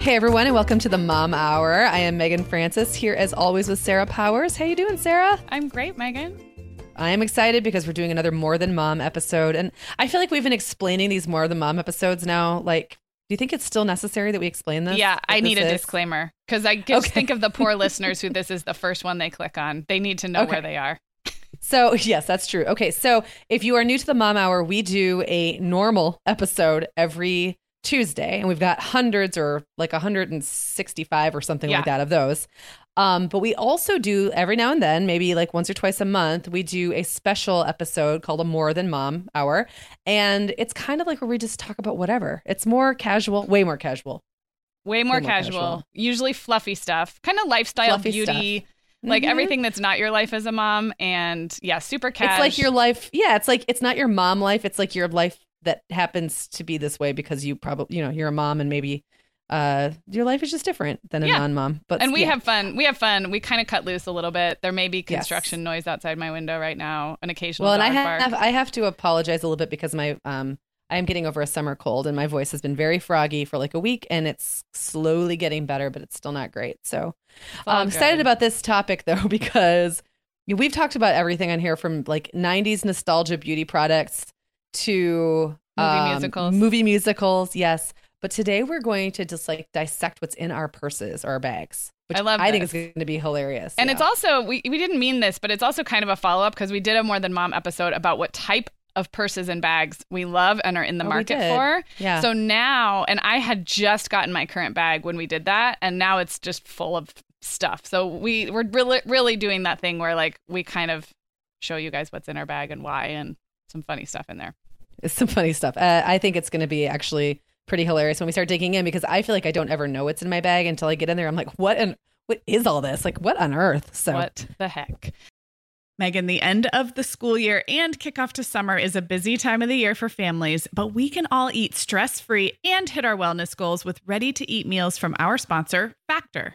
Hey everyone, and welcome to the Mom Hour. I am Meagan Francis here as always with Sarah Powers. How you doing, Sarah? I'm great, Meagan. I am excited because we're doing another More Than Mom episode, and I feel like we've been explaining these More Than Mom episodes now. Like, do you think it's still necessary that we explain this? Yeah, I need a is? disclaimer because I just okay. think of the poor listeners who this is the first one they click on. They need to know okay. where they are. So, yes, that's true. Okay, so if you are new to the Mom Hour, we do a normal episode every Tuesday, and we've got hundreds or like 165 or something yeah. like that of those. Um, but we also do every now and then, maybe like once or twice a month, we do a special episode called a More Than Mom Hour. And it's kind of like where we just talk about whatever. It's more casual, way more casual. Way more, way more casual. casual. Usually fluffy stuff, kind of lifestyle, fluffy beauty. Stuff like mm-hmm. everything that's not your life as a mom and yeah super cash it's like your life yeah it's like it's not your mom life it's like your life that happens to be this way because you probably you know you're a mom and maybe uh your life is just different than a yeah. non-mom but and we yeah. have fun we have fun we kind of cut loose a little bit there may be construction yes. noise outside my window right now an occasional well and i have bark. i have to apologize a little bit because my um I am getting over a summer cold and my voice has been very froggy for like a week and it's slowly getting better, but it's still not great. So I'm excited about this topic though, because we've talked about everything on here from like 90s nostalgia beauty products to movie um, musicals. Movie musicals, yes. But today we're going to just like dissect what's in our purses or our bags. Which I love. I think it's going to be hilarious. And yeah. it's also we we didn't mean this, but it's also kind of a follow up because we did a more than mom episode about what type of purses and bags we love and are in the oh, market for. Yeah. So now, and I had just gotten my current bag when we did that, and now it's just full of stuff. So we we're really really doing that thing where like we kind of show you guys what's in our bag and why, and some funny stuff in there. It's some funny stuff. Uh, I think it's going to be actually pretty hilarious when we start digging in because I feel like I don't ever know what's in my bag until I get in there. I'm like, what and what is all this? Like, what on earth? So what the heck? Meagan, the end of the school year and kickoff to summer is a busy time of the year for families, but we can all eat stress free and hit our wellness goals with ready to eat meals from our sponsor, Factor.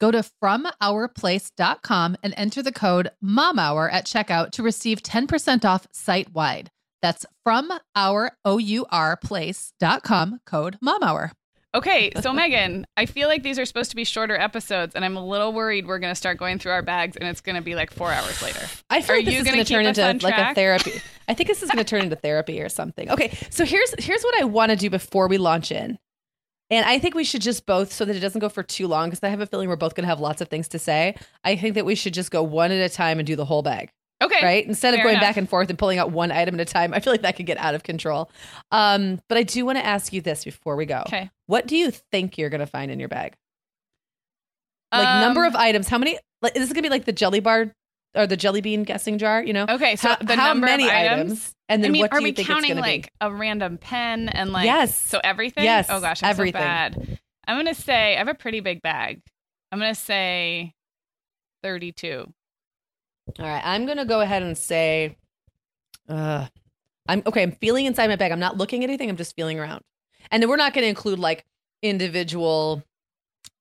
Go to FromOurPlace.com and enter the code MOMHOUR at checkout to receive 10% off site wide. That's from our O-U-R place.com code MOMHOUR. Okay, so Meagan, I feel like these are supposed to be shorter episodes, and I'm a little worried we're going to start going through our bags, and it's going to be like four hours later. I feel are like this is going to turn into like a therapy. I think this is going to turn into therapy or something. Okay, so here's here's what I want to do before we launch in, and I think we should just both, so that it doesn't go for too long, because I have a feeling we're both going to have lots of things to say. I think that we should just go one at a time and do the whole bag. Okay. Right? Instead of going enough. back and forth and pulling out one item at a time, I feel like that could get out of control. Um, but I do want to ask you this before we go. Okay. What do you think you're going to find in your bag? Like um, number of items. How many? Like, is this going to be like the jelly bar or the jelly bean guessing jar? You know? Okay. So how, the how number many of items, items? And then I mean, what do are you we think counting like be? a random pen and like yes? So everything. Yes. Oh gosh, I'm everything. so bad. I'm gonna say I have a pretty big bag. I'm gonna say thirty-two. All right, I'm gonna go ahead and say, uh, I'm okay. I'm feeling inside my bag. I'm not looking at anything. I'm just feeling around, and then we're not going to include like individual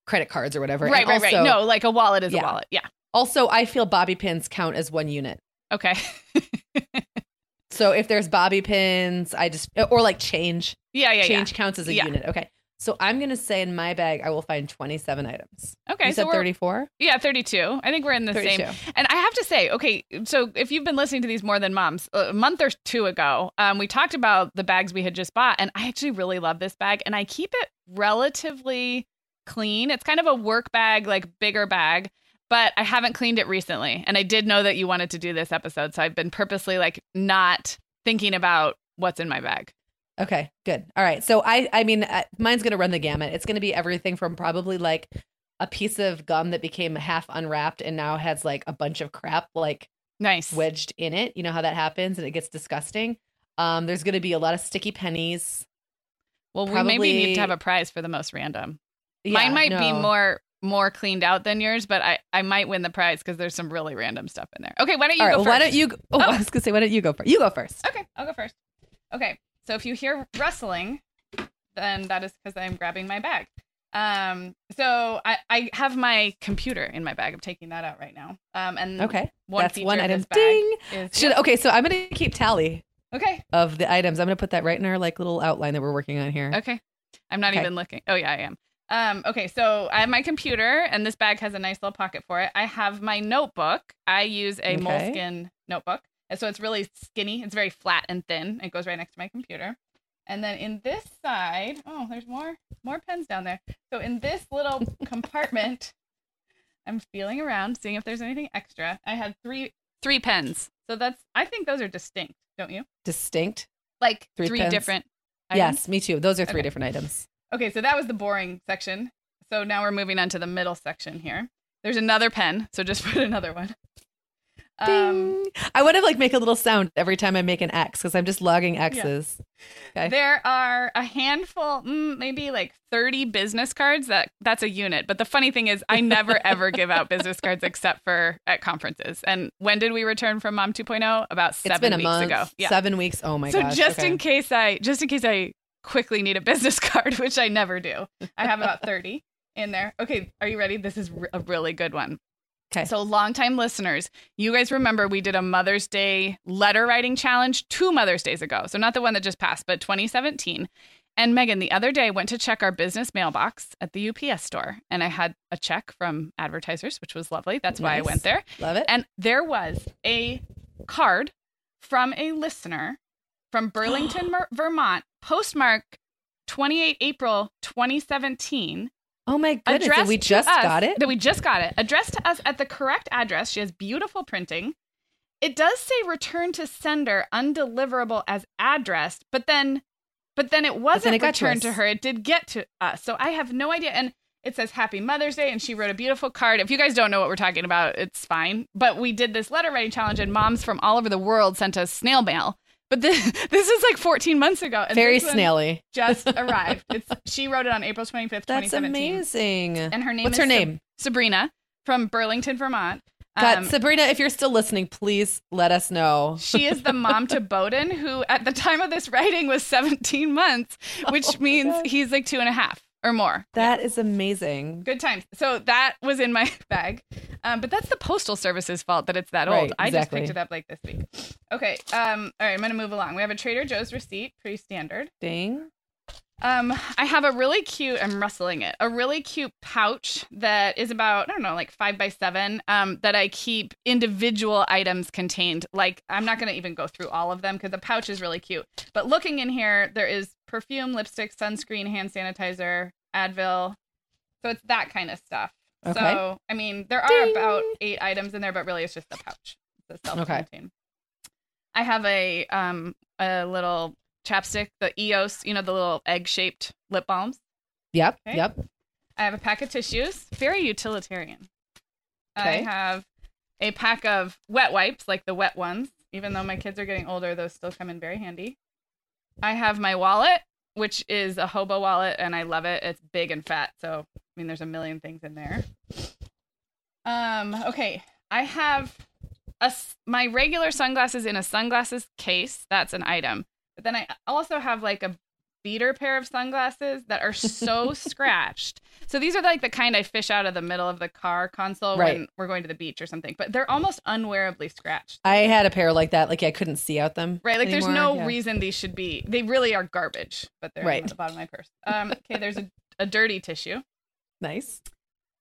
credit cards or whatever. Right, and right, also, right. No, like a wallet is yeah. a wallet. Yeah. Also, I feel bobby pins count as one unit. Okay. so if there's bobby pins, I just or like change. Yeah, yeah, change yeah. counts as a yeah. unit. Okay. So I'm gonna say in my bag I will find 27 items. Okay, you so said 34. Yeah, 32. I think we're in the 32. same. And I have to say, okay, so if you've been listening to these more than moms, a month or two ago, um, we talked about the bags we had just bought, and I actually really love this bag, and I keep it relatively clean. It's kind of a work bag, like bigger bag. But I haven't cleaned it recently. And I did know that you wanted to do this episode. So I've been purposely like not thinking about what's in my bag. Okay, good. All right. So I I mean uh, mine's going to run the gamut. It's going to be everything from probably like a piece of gum that became half unwrapped and now has like a bunch of crap like nice wedged in it. You know how that happens and it gets disgusting. Um there's going to be a lot of sticky pennies. Well, Probably, we maybe need to have a prize for the most random. Yeah, Mine might no. be more more cleaned out than yours, but I I might win the prize because there's some really random stuff in there. Okay, why don't you All right, go well, first? why don't you go, oh, Oh. I was going to say why don't you go first? You go first. Okay, I'll go first. Okay, so if you hear rustling, then that is because I'm grabbing my bag. Um, so I, I have my computer in my bag. I'm taking that out right now. Um, and Okay. one That's one item. Ding. is Should okay, so I'm going to keep tally okay, of the items. I'm going to put that right in our like little outline that we're working on here. okay. I'm not Okay. even looking. Oh yeah, I am. Um, okay, so I have my computer, and this bag has a nice little pocket for it. I have my notebook. I use a Okay. Moleskine notebook, and so it's really skinny. It's very flat and thin. It goes right next to my computer. And then in this side, oh, there's more more pens down there. So in this little compartment, I'm feeling around, seeing if there's anything extra. I had three three pens. So that's I think those are distinct, don't you? Distinct. Like Three three, different. items? Yes, me too. Those are three Okay. different items. Okay, so that was the boring section. So now we're moving on to the middle section here. There's another pen, so just put another one. Um, I want to like make a little sound every time I make an X because I'm just logging X's. Yeah. Okay. There are a handful, mm, maybe like 30 business cards. That that's a unit. But the funny thing is, I never ever give out business cards except for at conferences. And when did we return from Mom 2.0? About seven weeks month, ago. Yeah. Seven weeks. Oh my so gosh. So just okay. in case I, just in case I quickly need a business card, which I never do, I have about 30 in there. Okay, are you ready? This is a really good one. Okay. So, longtime listeners, you guys remember we did a Mother's Day letter writing challenge two Mother's Days ago. So, not the one that just passed, but 2017. And Megan, the other day, went to check our business mailbox at the UPS store, and I had a check from advertisers, which was lovely. That's nice. why I went there. Love it. And there was a card from a listener from Burlington, Vermont, postmark 28 April 2017 Oh my goodness! We just us, got it. That we just got it. Addressed to us at the correct address. She has beautiful printing. It does say return to sender undeliverable as addressed, but then but then it wasn't then it returned to, to her. It did get to us. So I have no idea. And it says Happy Mother's Day, and she wrote a beautiful card. If you guys don't know what we're talking about, it's fine. But we did this letter writing challenge, and moms from all over the world sent us snail mail. But this, this is like 14 months ago. And Very snaily. Just arrived. It's she wrote it on April 25th, That's 2017. amazing. And her name What's her name? Sabrina from Burlington, Vermont. God, um, Sabrina, if you're still listening, please let us know. She is the mom to Bowden, who at the time of this writing was 17 months, which oh means he's like two and a half or more. That yeah. is amazing. Good times. So that was in my bag. Um, but that's the postal service's fault that it's that right, old. I just picked it up like this week. Okay. Um, all right, I'm gonna move along. We have a Trader Joe's receipt, pretty standard. Ding. Um, I have a really cute. I'm rustling it. A really cute pouch that is about I don't know, like five by seven. Um, that I keep individual items contained. Like I'm not gonna even go through all of them because the pouch is really cute. But looking in here, there is perfume, lipstick, sunscreen, hand sanitizer, Advil. So it's that kind of stuff. Okay. So I mean, there are Ding. about eight items in there, but really it's just a pouch. It's a self-contained. Okay. I have a um a little chapstick, the EOS, you know, the little egg-shaped lip balms. Yep. Okay. Yep. I have a pack of tissues. Very utilitarian. Okay. I have a pack of wet wipes, like the wet ones. Even though my kids are getting older, those still come in very handy. I have my wallet, which is a hobo wallet, and I love it. It's big and fat, so I mean, there's a million things in there. Um. Okay, I have a my regular sunglasses in a sunglasses case. That's an item. But then I also have like a beater pair of sunglasses that are so scratched. So these are like the kind I fish out of the middle of the car console right. when we're going to the beach or something. But they're almost unwearably scratched. I had a pair like that. Like I couldn't see out them. Right. Like anymore. there's no yeah. reason these should be. They really are garbage, but they're right. at the bottom of my purse. Um, okay. There's a, a dirty tissue. Nice.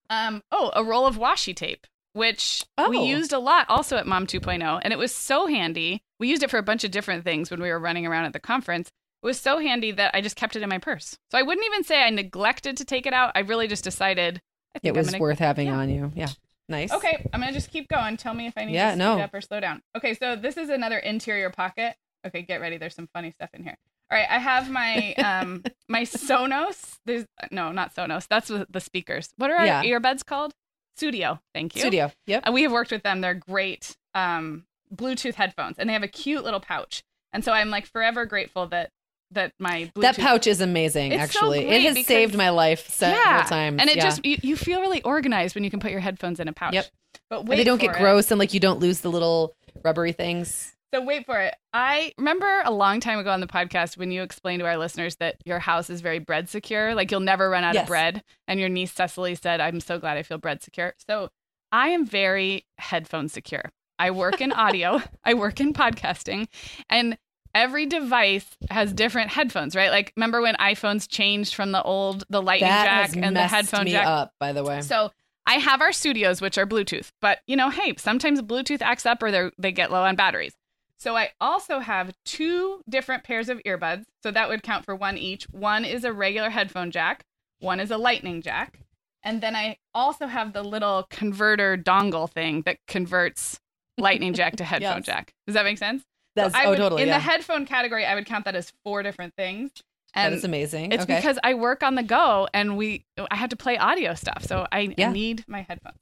Um. Oh, a roll of washi tape which oh. we used a lot also at Mom 2.0. And it was so handy. We used it for a bunch of different things when we were running around at the conference. It was so handy that I just kept it in my purse. So I wouldn't even say I neglected to take it out. I really just decided it was gonna, worth having yeah. on you. Yeah. Nice. Okay, I'm gonna just keep going. Tell me if I need yeah, to speed no. up or slow down. Okay, so this is another interior pocket. Okay, get ready. There's some funny stuff in here. All right, I have my um my Sonos. There's no, not Sonos. That's the speakers. What are yeah. our earbuds called? Sudio. Thank you. Sudio. Yep. And we have worked with them. They're great um Bluetooth headphones, and they have a cute little pouch. And so I'm like forever grateful that that my Bluetooth that pouch is amazing. It's actually, so it has because, saved my life several yeah. times, and it yeah. just you, you, feel really organized when you can put your headphones in a pouch. Yep, but they don't get it. gross and like you don't lose the little rubbery things. So wait for it. I remember a long time ago on the podcast when you explained to our listeners that your house is very bread secure, like you'll never run out yes. of bread. And your niece Cecily said, "I'm so glad I feel bread secure." So I am very headphone secure. I work in audio, I work in podcasting, and every device has different headphones, right? Like remember when iPhones changed from the old the lightning that jack and the headphone jack up, by the way. So I have our Sudios which are Bluetooth, but you know, hey, sometimes Bluetooth acts up or they they get low on batteries. So I also have two different pairs of earbuds. So that would count for one each. One is a regular headphone jack, one is a lightning jack. And then I also have the little converter dongle thing that converts lightning jack to headphone yes. jack. Does that make sense? That's so oh would, totally. In yeah. the headphone category, I would count that as four different things. And That's amazing. It's okay. because I work on the go and we I have to play audio stuff, so I, yeah. I need my headphones.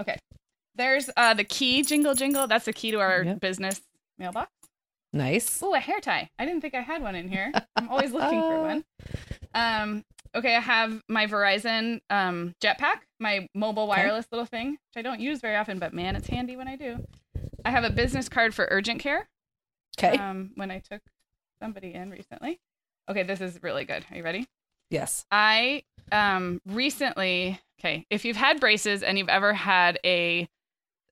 Okay. There's uh the key jingle jingle. That's the key to our Yep. business mailbox. Nice. Oh, a hair tie. I didn't think I had one in here. I'm always looking for one. Um, okay, I have my Verizon um jetpack, my mobile Okay. wireless little thing, which I don't use very often, but man, it's handy when I do. I have a business card for urgent care. Okay. Um, when I took somebody in recently. Okay, this is really good. Are you ready? yes. I um recently okay, if you've had braces and you've ever had a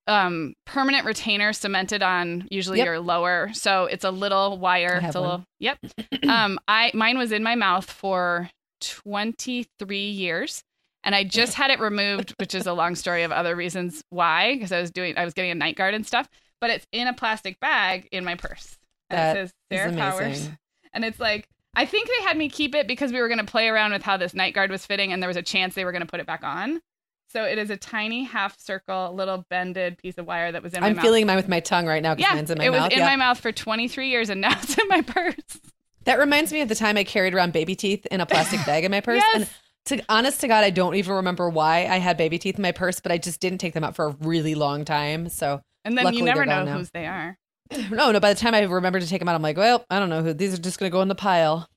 um permanent retainer cemented on usually Yep. your lower so it's a little wire it's a one. little yep um i mine was in my mouth for 23 years and i just had it removed which is a long story of other reasons why because i was doing i was getting a night guard and stuff but it's in a plastic bag in my purse and That it says sarah powers amazing. and it's like I think they had me keep it because we were going to play around with how this night guard was fitting, and there was a chance they were going to put it back on. So it is a tiny half circle, little bended piece of wire that was in my mouth. I'm mouth. feeling mine with my tongue right now because yeah, mine's in my it was in Yeah. my mouth for 23 years, and now it's in my purse. That reminds me of the time I carried around baby teeth in a plastic bag in my purse. Yes. And to honest to God, I don't even remember why I had baby teeth in my purse, but I just didn't take them out for a really long time. So And then you never know now. whose they are. no, no. By the time I remember to take them out, I'm like, well, I don't know who. These are just going to go in the pile,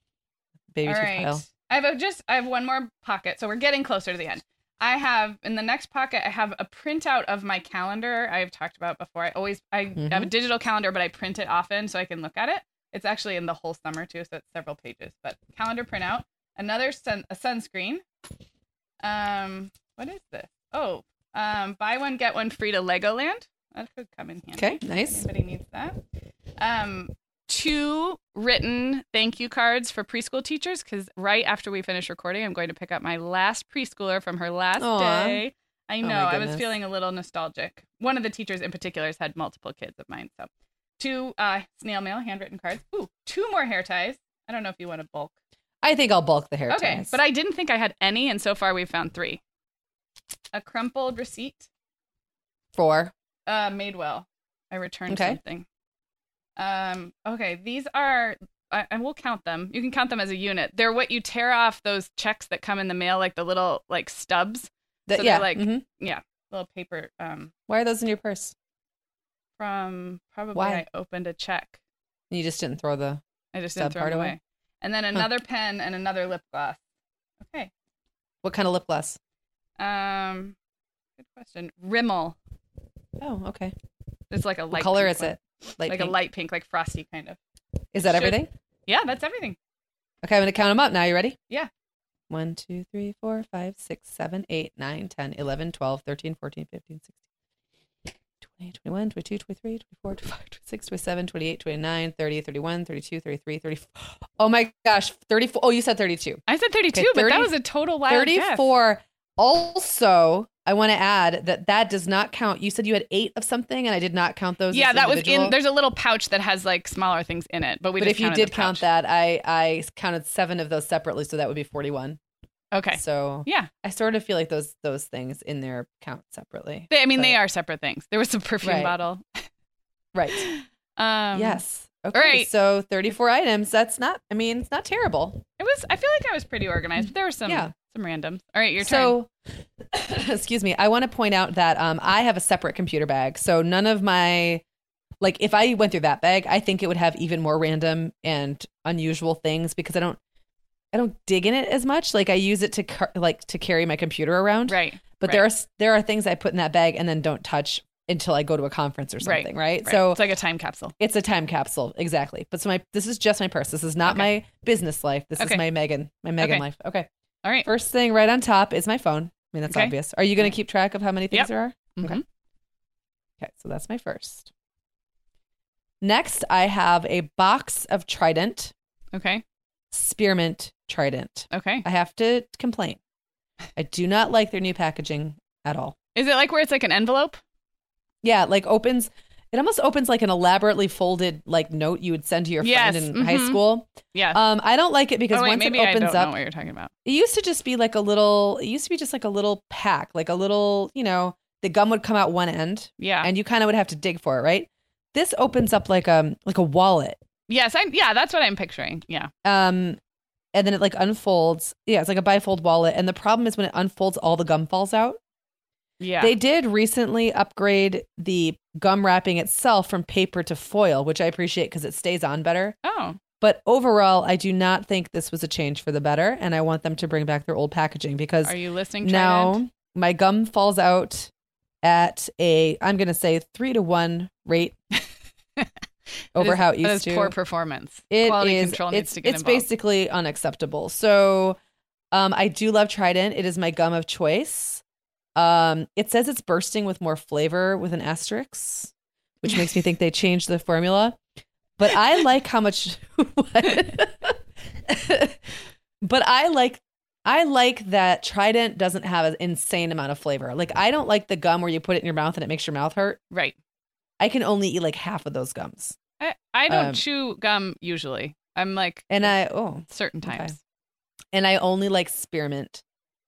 baby All teeth right. pile. I have a, just I have one more pocket, so we're getting closer to the end. I have in the next pocket I have a printout of my calendar I've talked about before. I always I have a Mhm. digital calendar, but I print it often so I can look at it. It's actually in the whole summer too, so it's several pages. But calendar printout, another sun a sunscreen. Um, what is this? Oh, um, buy one get one free to Legoland. That could come in handy. Okay, nice. Anybody needs that. Um, two written thank you cards for preschool teachers because right after we finish recording, I'm going to pick up my last preschooler from her last Aw. day. I Oh know. my I was feeling a little nostalgic. One of the teachers in particular has had multiple kids of mine. So, two uh, snail mail handwritten cards. Ooh, two more hair ties. I don't know if you want to bulk. I think I'll bulk the hair Okay, ties. but I didn't think I had any, and so far we've found three. A crumpled receipt for uh Madewell. I returned Okay. something. Um okay, these are I, I will count them. You can count them as a unit. They're what you tear off those checks that come in the mail, like the little like stubs, the, so they're yeah, like- mhm. little paper um Why are those in your purse? from probably Why? I opened a check. You just didn't throw the. I just didn't throw them away? away. And then another pen and another lip gloss. Okay. What kind of lip gloss? Um good question. Rimmel. Oh, okay. It's like a light What color is one. it? Light like a light pink, like frosty kind of. Is that should- everything? Yeah, that's everything. Okay, I'm going to count them up. Now, you ready? Yeah. 1, 2, 3, 4, 5, 6, 7, 8, 9, 10, 11, 12, 13, 14, 15, 16, 20, 21, 22, 23, 24, 25, 26, 27, 28, 29, 30, 31, 32, 33, 34. Oh my gosh, 34. Oh, you said 32. I said 32, Okay, but that was a total wild guess. 34. Also, I want to add that that does not count. You said you had eight of something, and I did not count those. Yeah, that was in. There's a little pouch that has like smaller things in it, but we. But if you did count that, I I counted seven of those separately, so that would be 41. okay. So Yeah, I sort of feel like those those things in there count separately. they, I mean they are separate things. There was a perfume Right. bottle. Right. Um, yes. Okay. right. So 34 items. That's not. I mean, it's not terrible. It was. I feel like I was pretty organized, but there were some Yeah. some randoms. All right, your turn. so, excuse me. I want to point out that um, I have a separate computer bag. So none of my, like, if I went through that bag, I think it would have even more random and unusual things because I don't, I don't dig in it as much. Like I use it to car- like to carry my computer around. Right. But there are there are things I put in that bag and then don't touch until I go to a conference or Right. something. Right. Right. So it's like a time capsule. it's a time capsule, exactly. But so my this is just my purse. This is not Okay. my business life. This Okay. is my Meagan, my Meagan Okay. life. Okay. All right. First thing right on top is my phone. I mean that's Okay. obvious. Are you going to keep track of how many things Yep. there are? Okay. Mhm. Okay, so that's my first. Next, I have a box of Trident Okay. Spearmint Trident. Okay. I have to complain. I do not like their new packaging at all. Is it like where it's like an envelope? Yeah, like opens. It almost opens like an elaborately folded like note you would send to your Yes, friend in high mhm. school. Yeah. Um, I don't like it because oh wait, once maybe it I opens don't know up, what you're talking about. it used to just be like a little. It used to be just like a little pack, like a little. You know, the gum would come out one end, Yeah. and you kind of would have to dig for it, right? This opens up like a like a wallet, yes. I. Yeah. That's what I'm picturing. Yeah. um, and then it like unfolds. Yeah, it's like a bifold wallet, and the problem is when it unfolds, all the gum falls out. Yeah. They did recently upgrade the gum wrapping itself from paper to foil, which I appreciate because it stays on better. oh, But overall, I do not think this was a change for the better, and I want them to bring back their old packaging because are you listening? now Trident? my gum falls out at a I'm going to say three to one rate over is- how it used is to. poor performance. It Quality is- control needs to get it's involved. basically unacceptable. So um, I do love Trident. It is my gum of choice. Um, it says it's bursting with more flavor with an asterisk, which makes me think they changed the formula. But I like how much. but I like. I like that Trident doesn't have an insane amount of flavor. Like I don't like the gum where you put it in your mouth and it makes your mouth hurt. right. I can only eat like half of those gums. I, I don't Um, chew gum usually. I'm like And I oh, certain Okay. times. and I only like spearmint.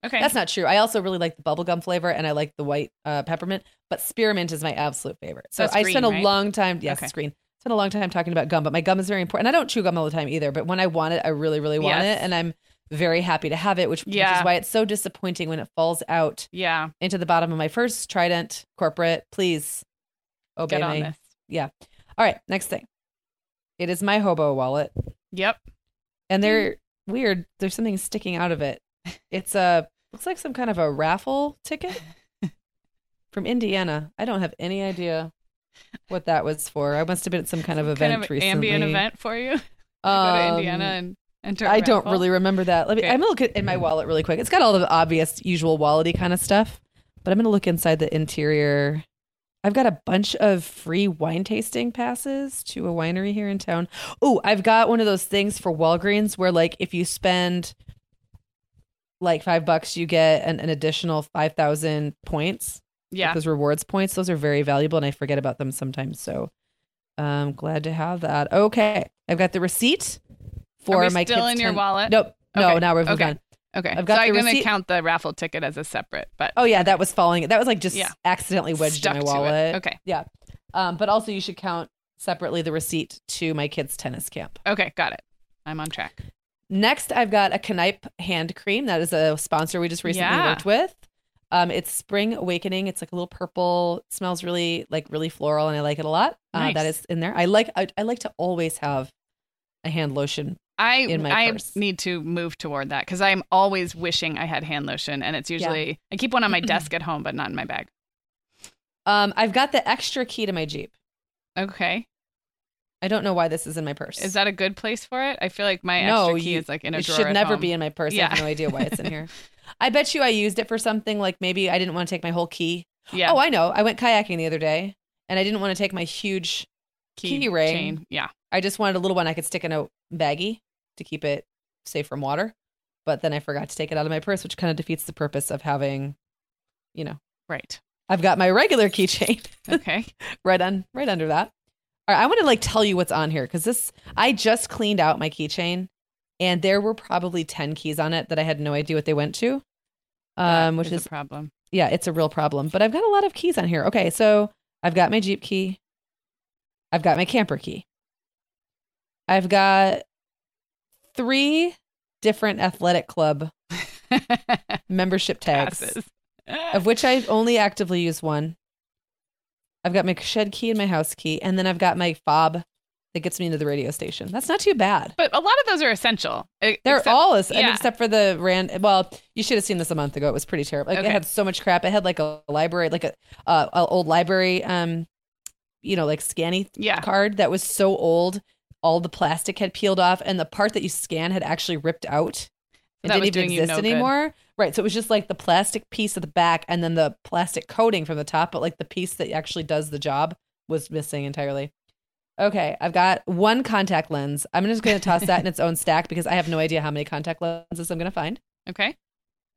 Okay. That's not true. I also really like the bubblegum flavor and I like the white uh, peppermint, but spearmint is my absolute favorite. So That's I green, spent a right? long time, yes, Okay. it's green. Spent a long time talking about gum, but my gum is very important. And I don't chew gum all the time either, but when I want it, I really, really want Yes. it. And I'm very happy to have it, which, which is why it's so disappointing when it falls out yeah. into the bottom of my first Trident corporate. Please obey Get on me. this. All right, next thing. It is my hobo wallet. Yep. and they're weird. There's something sticking out of it. It's a looks like some kind of a raffle ticket from Indiana. I don't have any idea what that was for. I must have been at some kind of event kind of recently. ambient event for you. Go to Um, Indiana and enter. I don't really remember that. Let me. Okay. I'm gonna look at in my wallet really quick. It's got all the obvious, usual wallety kind of stuff, but I'm gonna look inside the interior. I've got a bunch of free wine tasting passes to a winery here in town. Oh, I've got one of those things for Walgreens where, like, if you spend like five bucks, you get an, an additional five thousand points. Yeah. those rewards points. Those are very valuable, and I forget about them sometimes. So, I'm glad to have that. Okay, I've got the receipt for my still in your 10 wallet? Nope. No, Okay, now we're okay. on. Okay. I've got so I'm gonna count the raffle ticket as a separate, but Oh yeah, that was falling. That was like just Yeah. accidentally wedged stuck in my to it. wallet. Okay. Yeah. Um, but also you should count separately the receipt to my kids' tennis camp. Okay. Got it. I'm on track. Next, I've got a Kneipp hand cream. That is a sponsor we just recently Yeah. worked with. Um, it's Spring Awakening. It's like a little purple. It smells really like really floral, and I like it a lot. Uh, that is in there. I like I, I like to always have a hand lotion. I in my I purse. need to move toward that because I'm always wishing I had hand lotion, and it's usually I keep one on my desk at home, but not in my bag. Um, I've got the extra key to my Jeep. Okay, I don't know why this is in my purse. is that a good place for it? I feel like my No, extra key you- is like in a it drawer. It should never home. be in my purse. I Yeah. have no idea why it's in here. I bet you I used it for something like maybe I didn't want to take my whole key. Yeah. Oh, I know. I went kayaking the other day and I didn't want to take my huge key ring. chain. Yeah. I just wanted a little one I could stick in a baggie to keep it safe from water. But then I forgot to take it out of my purse, which kind of defeats the purpose of having, you know, Right. I've got my regular keychain Okay. right on right under that. All right, I want to like tell you what's on here because this I just cleaned out my keychain and there were probably 10 keys on it that I had no idea what they went to. Um, which is is a problem. yeah, it's a real problem. But I've got a lot of keys on here. Okay, so I've got my Jeep key. I've got my camper key. I've got three different athletic club membership tags, Passes. of which I only actively use one. I've got my shed key and my house key, and then I've got my fob that gets me into the radio station. That's not too bad. But a lot of those are essential. They're except- all, yeah. except for the rand. Well, you should have seen this a month ago. It was pretty terrible. Like Okay. it had so much crap. It had like a library, like a, uh, a old library, um, you know, like scanny Yeah. card that was so old. All the plastic had peeled off, and the part that you scan had actually ripped out. It That didn't even exist no good. anymore. Right. So it was just like the plastic piece at the back and then the plastic coating from the top, but like the piece that actually does the job was missing entirely. Okay, I've got one contact lens. I'm just going to toss that in its own stack because I have no idea how many contact lenses I'm going to find. Okay.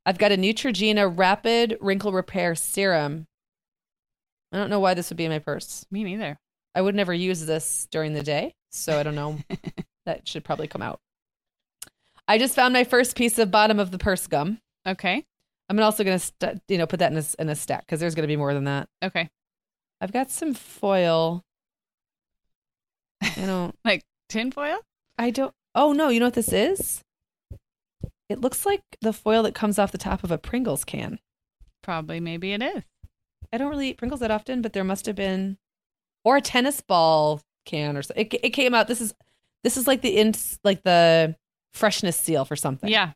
I've got a Neutrogena Rapid Wrinkle Repair Serum. I don't know why this would be in my purse. Me neither. I would never use this during the day, so I don't know. that should probably come out. I just found my first piece of bottom of the purse gum. Okay. I'm also going to, st- you know, put that in a, in a stack because there's going to be more than that. Okay. I've got some foil. I don't. Like tinfoil? I don't. Oh no! You know what this is? It looks like the foil that comes off the top of a Pringles can. Probably. Maybe it is. I don't really eat Pringles that often, but there must have been, or a tennis ball can or so. It, it came out. This is this is like the in like the freshness seal for something. Yeah.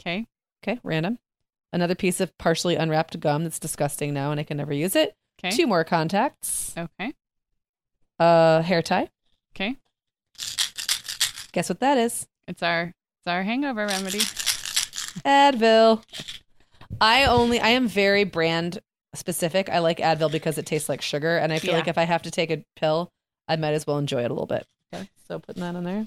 Okay. Okay. Random. Another piece of partially unwrapped gum that's disgusting now, and I can never use it. Okay. Two more contacts. Okay. Uh, hair tie. Okay. Guess what that is? It's our it's our hangover remedy. Advil. I only I am very brand specific. I like Advil because it tastes like sugar, and I feel Yeah. like if I have to take a pill, I might as well enjoy it a little bit. Okay, so putting that on there.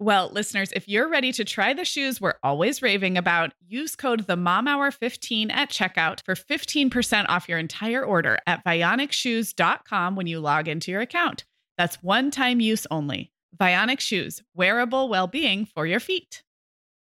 Well, listeners, if you're ready to try the shoes we're always raving about, use code the Mom Hour 15 at checkout for 15% off your entire order at vionicshoes.com when you log into your account. That's one time use only. Vionic Shoes, wearable well being for your feet.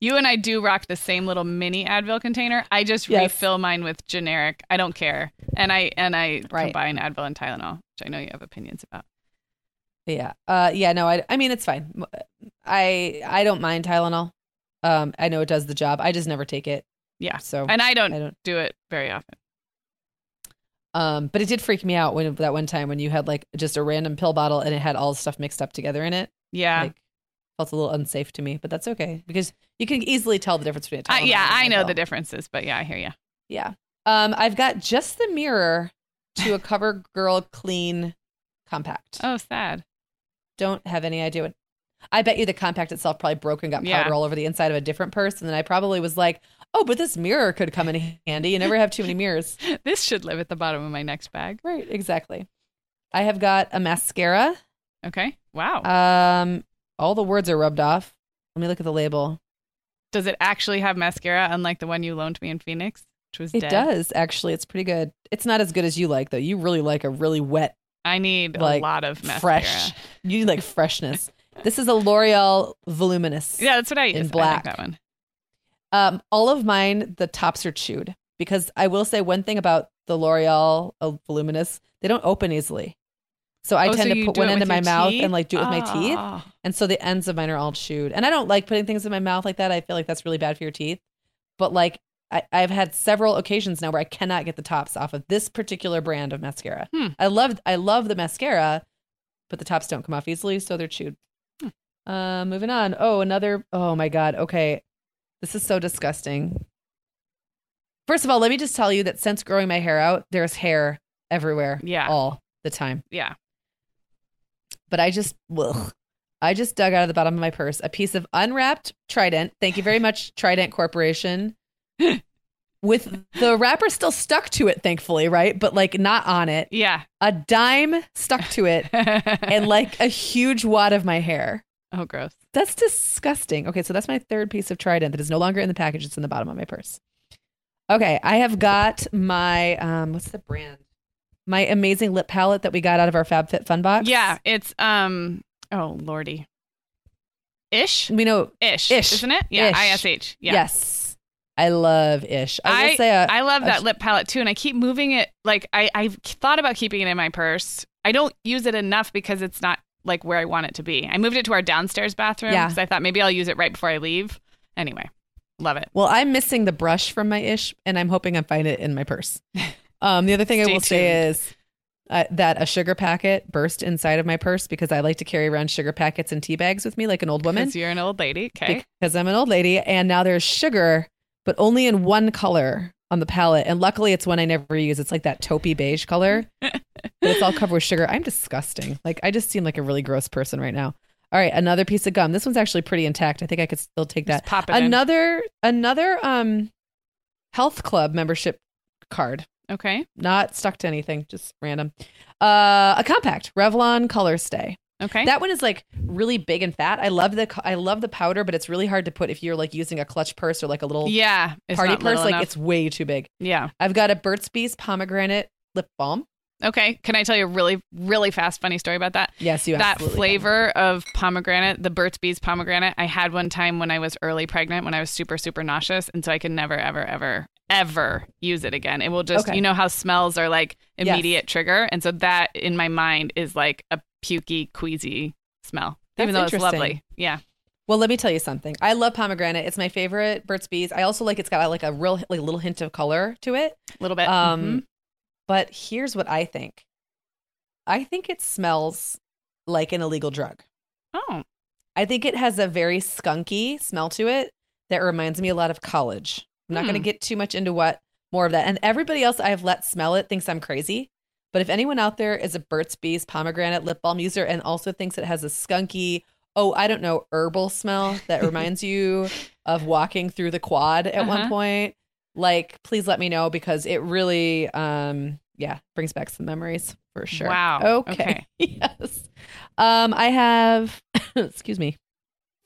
You and I do rock the same little mini Advil container. I just Yes. refill mine with generic. I don't care, and I and I Right. combine Advil and Tylenol, which I know you have opinions about. Yeah. Uh yeah, no, I I mean it's fine. I I don't mind Tylenol. Um I know it does the job. I just never take it. Yeah, So and I don't, I don't do it very often. um but it did freak me out when that one time when you had like just a random pill bottle and it had all the stuff mixed up together in it. Yeah, Like felt a little unsafe to me, but that's okay because you can easily tell the difference between a I, Tylenol yeah, I know the differences, but yeah, I hear you. Yeah. Um I've got just the mirror to a cover girl clean compact. Oh, sad. don't have any idea what I bet you the compact itself probably broke and got powder Yeah. all over the inside of a different purse. And then I probably was like, oh, but this mirror could come in handy. You never have too many mirrors. This should live at the bottom of my next bag. Right, exactly. I have got a mascara. Okay. Wow. Um, all the words are rubbed off. Let me look at the label. Does it actually have mascara, unlike the one you loaned me in Phoenix, which was It dead? does actually. It's pretty good. It's not as good as you like though. You really like a really wet, I need Like, a lot of mascara. fresh. You like freshness. this is a L'Oreal Voluminous. Yeah, that's what I use. In I like black. that one. Um, all of mine, the tops are chewed because I will say one thing about the L'Oreal uh, Voluminous, they don't open easily. So I Oh, tend so to put one end in my mouth teeth? and like do it with my teeth. Ah. And so the ends of mine are all chewed. And I don't like putting things in my mouth like that. I feel like that's really bad for your teeth. But like I, I've had several occasions now where I cannot get the tops off of this particular brand of mascara. Hmm. I love I love the mascara, but the tops don't come off easily, so they're chewed. Hmm. Uh, moving on. Oh, another. Oh my god. Okay, this is so disgusting. First of all, let me just tell you that since growing my hair out, there's hair everywhere. Yeah. All the time. Yeah. But I just, ugh, I just dug out of the bottom of my purse a piece of unwrapped Trident. Thank you very much, Trident Corporation. With the wrapper still stuck to it, thankfully, right? But like not on it. Yeah. A dime stuck to it and like a huge wad of my hair. oh, gross. That's disgusting. Okay, so that's my third piece of Trident that is no longer in the package. It's in the bottom of my purse. Okay, I have got my um what's the brand? My amazing lip palette that we got out of our FabFitFun box. Yeah. It's, um, oh, Lordy. Ish? We know Ish. Ish. Isn't it? Yeah. Ish. ISH. Yeah. Yes. I love ish. I, will I, say uh, I love a that lip palette too, and I keep moving it. Like I, I've thought about keeping it in my purse. I don't use it enough because it's not like where I want it to be. I moved it to our downstairs bathroom Yeah. because I thought maybe I'll use it right before I leave. Anyway, love it. Well, I'm missing the brush from my ish, and I'm hoping I find it in my purse. Um, the other thing I Stay will say is uh, that a sugar packet burst inside of my purse because I like to carry around sugar packets and tea bags with me like an old woman. Because you're an old lady. Okay. because I'm an old lady, and now there's sugar, but only in one color on the palette. And luckily, it's one I never use. It's like that taupey beige color, but it's all covered with sugar. I'm disgusting. Like I just seem like a really gross person right now. All right, another piece of gum. This one's actually pretty intact. I think I could still take Just that. pop it in. Another another um health club membership card. Okay. Not stuck to anything, just random. Uh, a compact Revlon Color Stay. Okay. That one is like really big and fat. I love the I love the powder, but it's really hard to put if you're like using a clutch purse or like a little yeah. Party purse. Like enough. it's way too big. yeah. I've got a Burt's Bees pomegranate lip balm. Okay. Can I tell you a really, really fast, funny story about that? Yes, you that absolutely can. flavor of pomegranate, the Burt's Bees pomegranate, I had one time when I was early pregnant when I was super, super nauseous. And so I can never, ever, ever, ever use it again. It will just, Okay. you know how smells are like Yes. immediate trigger. And so that in my mind is like a pukey, queasy smell, even That's though it's lovely. Yeah. Well, let me tell you something. I love pomegranate. It's my favorite Burt's Bees. I also like it's got like a real like little hint of color to it. A little bit. Um, Mhm. But here's what I think. I think it smells like an illegal drug. Oh, I think it has a very skunky smell to it that reminds me a lot of college. I'm not going to Hmm. get too much into what more of that. And everybody else I've let smell it thinks I'm crazy. But if anyone out there is a Burt's Bees pomegranate lip balm user and also thinks it has a skunky, oh, I don't know, herbal smell that reminds you of walking through the quad at one Uh-huh. point, like please let me know because it really um yeah, brings back some memories for sure. Wow. Okay. yes. Um I have excuse me.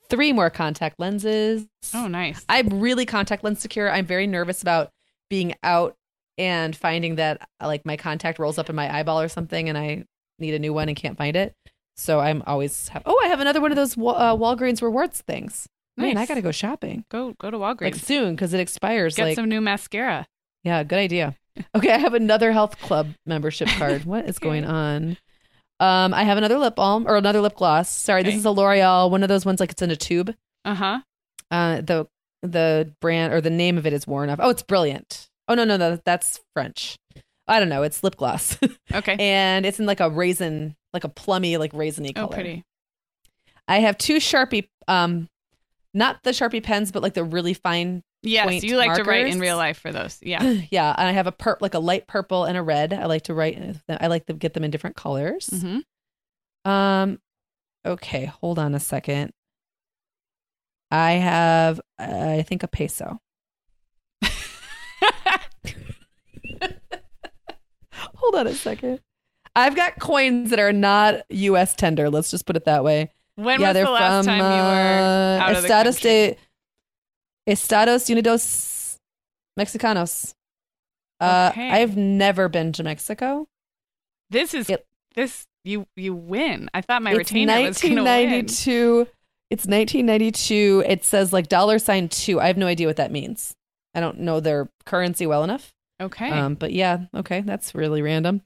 Three more contact lenses. oh, nice. I'm really contact lens secure. I'm very nervous about being out and finding that like my contact rolls up in my eyeball or something and I need a new one and can't find it. So I'm always have, oh, I have another one of those Wa- uh, Walgreens rewards things. Man, I got to go shopping go go to Walgreens. like soon because it expires. Get like, some new mascara. yeah, good idea. Okay, I have another health club membership card. What is going on? Um, I have another lip balm or another lip gloss. Sorry, this is a L'Oreal, one of those ones like it's in a tube. Uh huh. Uh, the the brand or the name of it is worn off. Oh, it's brilliant. Oh no, no, no, that's French. I don't know. It's lip gloss, Okay. and it's in like a raisin, like a plummy, like raisiny color. oh, color. pretty. I have two Sharpie, um, not the Sharpie pens, but like the really fine. Yes, you like to write in real life for those. Yeah. yeah, and I have a per like a light purple and a red. I like to write. I like to get them in different colors. hmm Um, okay, hold on a second. I have, uh, I think, a peso. Hold on a second. I've got coins that are not U.S. tender. Let's just put it that way. When yeah, was they're the last from time you were uh, out of the Estados country? de Estados Unidos Mexicanos. Uh, Okay. I've never been to Mexico. This is It- this you you win. I thought my it's retainer was going to win. 1992. It's 1992. It says like dollar sign two. I have no idea what that means. I don't know their currency well enough. Okay. Um, but yeah, okay, that's really random.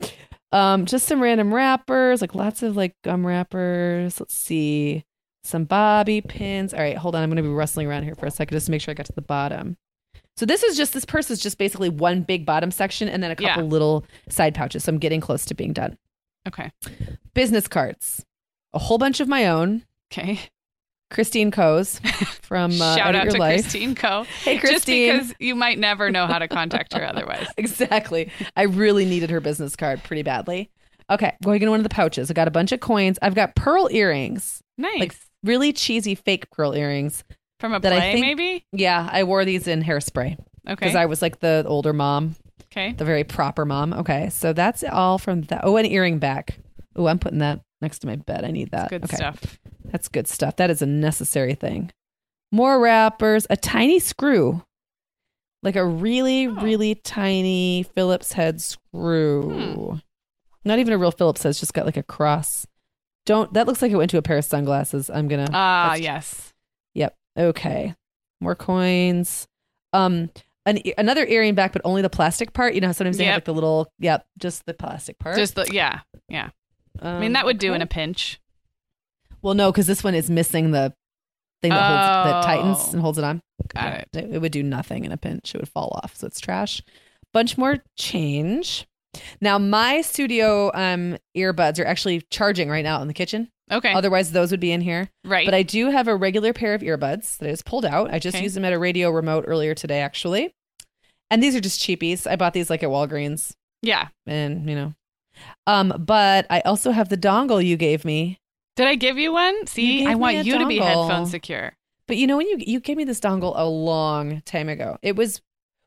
Um, just some random wrappers, like lots of like gum wrappers. Let's see, some bobby pins. All right, hold on. I'm going to be rustling around here for a second just to make sure I got to the bottom. So this is just this purse is just basically one big bottom section and then a couple Yeah. little side pouches. So I'm getting close to being done. okay. Business cards, a whole bunch of my own. Okay. Christine Koh's from uh, Shout Edit out Your to Life. Christine Koh. Hey, Christine. Just because you might never know how to contact her otherwise. exactly. I really needed her business card pretty badly. Okay, going into one of the pouches. I got a bunch of coins. I've got pearl earrings, Nice. like really cheesy fake pearl earrings. From a that I play, think- maybe? Yeah, I wore these in hairspray Okay. because I was like the older mom, okay. the very proper mom. Okay, so that's all from that. Oh, an earring back. Oh, I'm putting that next to my bed. I need that. Good okay. stuff. That's good stuff. That is a necessary thing. More wrappers, a tiny screw, like a really, Oh. really tiny Phillips head screw. Hmm. Not even a real Phillips head, it's just got like a cross. Don't, that looks like it went to a pair of sunglasses. I'm gonna, Ah, that's- yes. yep. Okay. More coins. Um, an, another earring back, but only the plastic part. You know, sometimes they have like the little, yep, just the plastic part. Just the, yeah. Yeah. I mean, Um, that would do okay. in a pinch. Well, no, because this one is missing the thing that holds that tightens Oh. and holds it on. Got Yeah, it. It, it would do nothing in a pinch. It would fall off. So it's trash. Bunch more change. Now my studio um earbuds are actually charging right now in the kitchen. Okay. Otherwise, those would be in here. right. But I do have a regular pair of earbuds that I just pulled out. I just Okay. used them at a radio remote earlier today, actually. And these are just cheapies. I bought these like at Walgreens, yeah. and you know. Um, but I also have the dongle you gave me Did I give you one? See, gave I want you to be headphone secure. But you know when you you gave me this dongle a long time ago. It was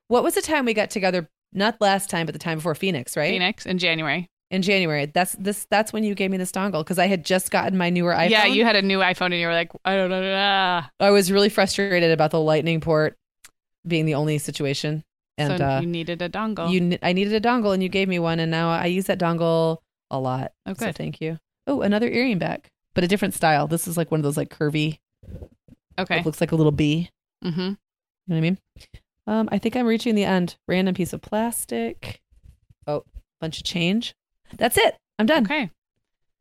what was the time we got together? Not last time, but the time before Phoenix, right? Phoenix in January. In January. That's this. That's when you gave me this dongle because I had just gotten my newer iPhone. Yeah, you had a new iPhone and you were like, I don't know. I was really frustrated about the Lightning port being the only situation, and so uh, you needed a dongle. you I needed a dongle, and you gave me one, and now I use that dongle a lot. Oh, So thank you. Oh, another earring back, but a different style. This is like one of those like curvy. okay. It looks like a little bee. Mm-hmm. You know what I mean? Um, I think I'm reaching the end. Random piece of plastic. Oh, bunch of change. That's it. I'm done. Okay.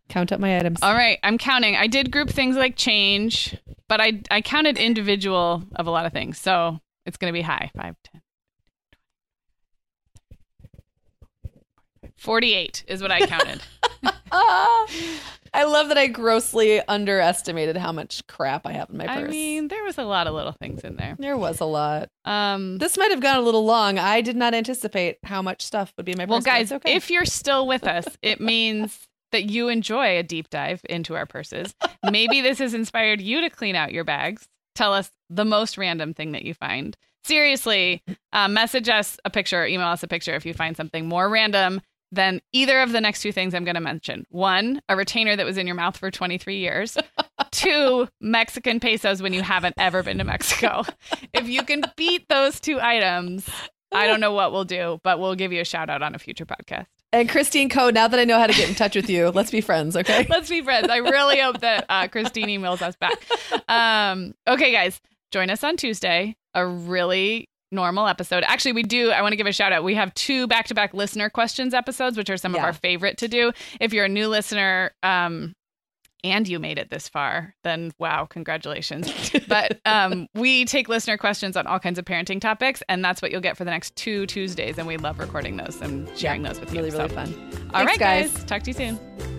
Count up my items. All right. I'm counting. I did group things like change, but I I counted individual of a lot of things. So it's going to be high. 5, 10, 48 is what I counted. I love that I grossly underestimated how much crap I have in my purse. I mean, there was a lot of little things in there. there was a lot. Um, This might have gone a little long. I did not anticipate how much stuff would be in my purse. well, guys, okay. if you're still with us, it means that you enjoy a deep dive into our purses. Maybe this has inspired you to clean out your bags. Tell us the most random thing that you find. Seriously, uh, message us a picture, or email us a picture if you find something more random than either of the next two things I'm going to mention. One, a retainer that was in your mouth for 23 years. Two, Mexican pesos when you haven't ever been to Mexico. if you can beat those two items, I don't know what we'll do, but we'll give you a shout out on a future podcast. and Christine Koh, now that I know how to get in touch with you, let's be friends, okay? Let's be friends. I really hope that uh, Christine emails us back. Um, okay, guys, join us on Tuesday. A really normal episode. Actually, we do. I want to give a shout out. We have two back to back listener questions episodes, which are some of our favorite to do. If you're a new listener, um, and you made it this far, then wow, congratulations. but um, we take listener questions on all kinds of parenting topics, and that's what you'll get for the next two Tuesdays. And we love recording those and sharing those with you. really, really So, fun. All Thanks, right, guys. guys. Talk to you soon.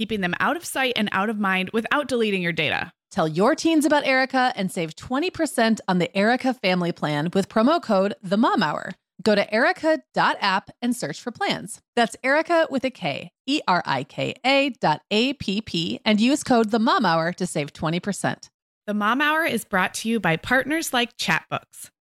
keeping them out of sight and out of mind without deleting your data. Tell your teens about Erika and save 20% on the Erika family plan with promo code The Mom Hour. Go to erica.app and search for plans. That's Erika with a K, E R I K A dot A P P, and use code The Mom Hour to save 20%. The Mom Hour is brought to you by partners like Chatbooks.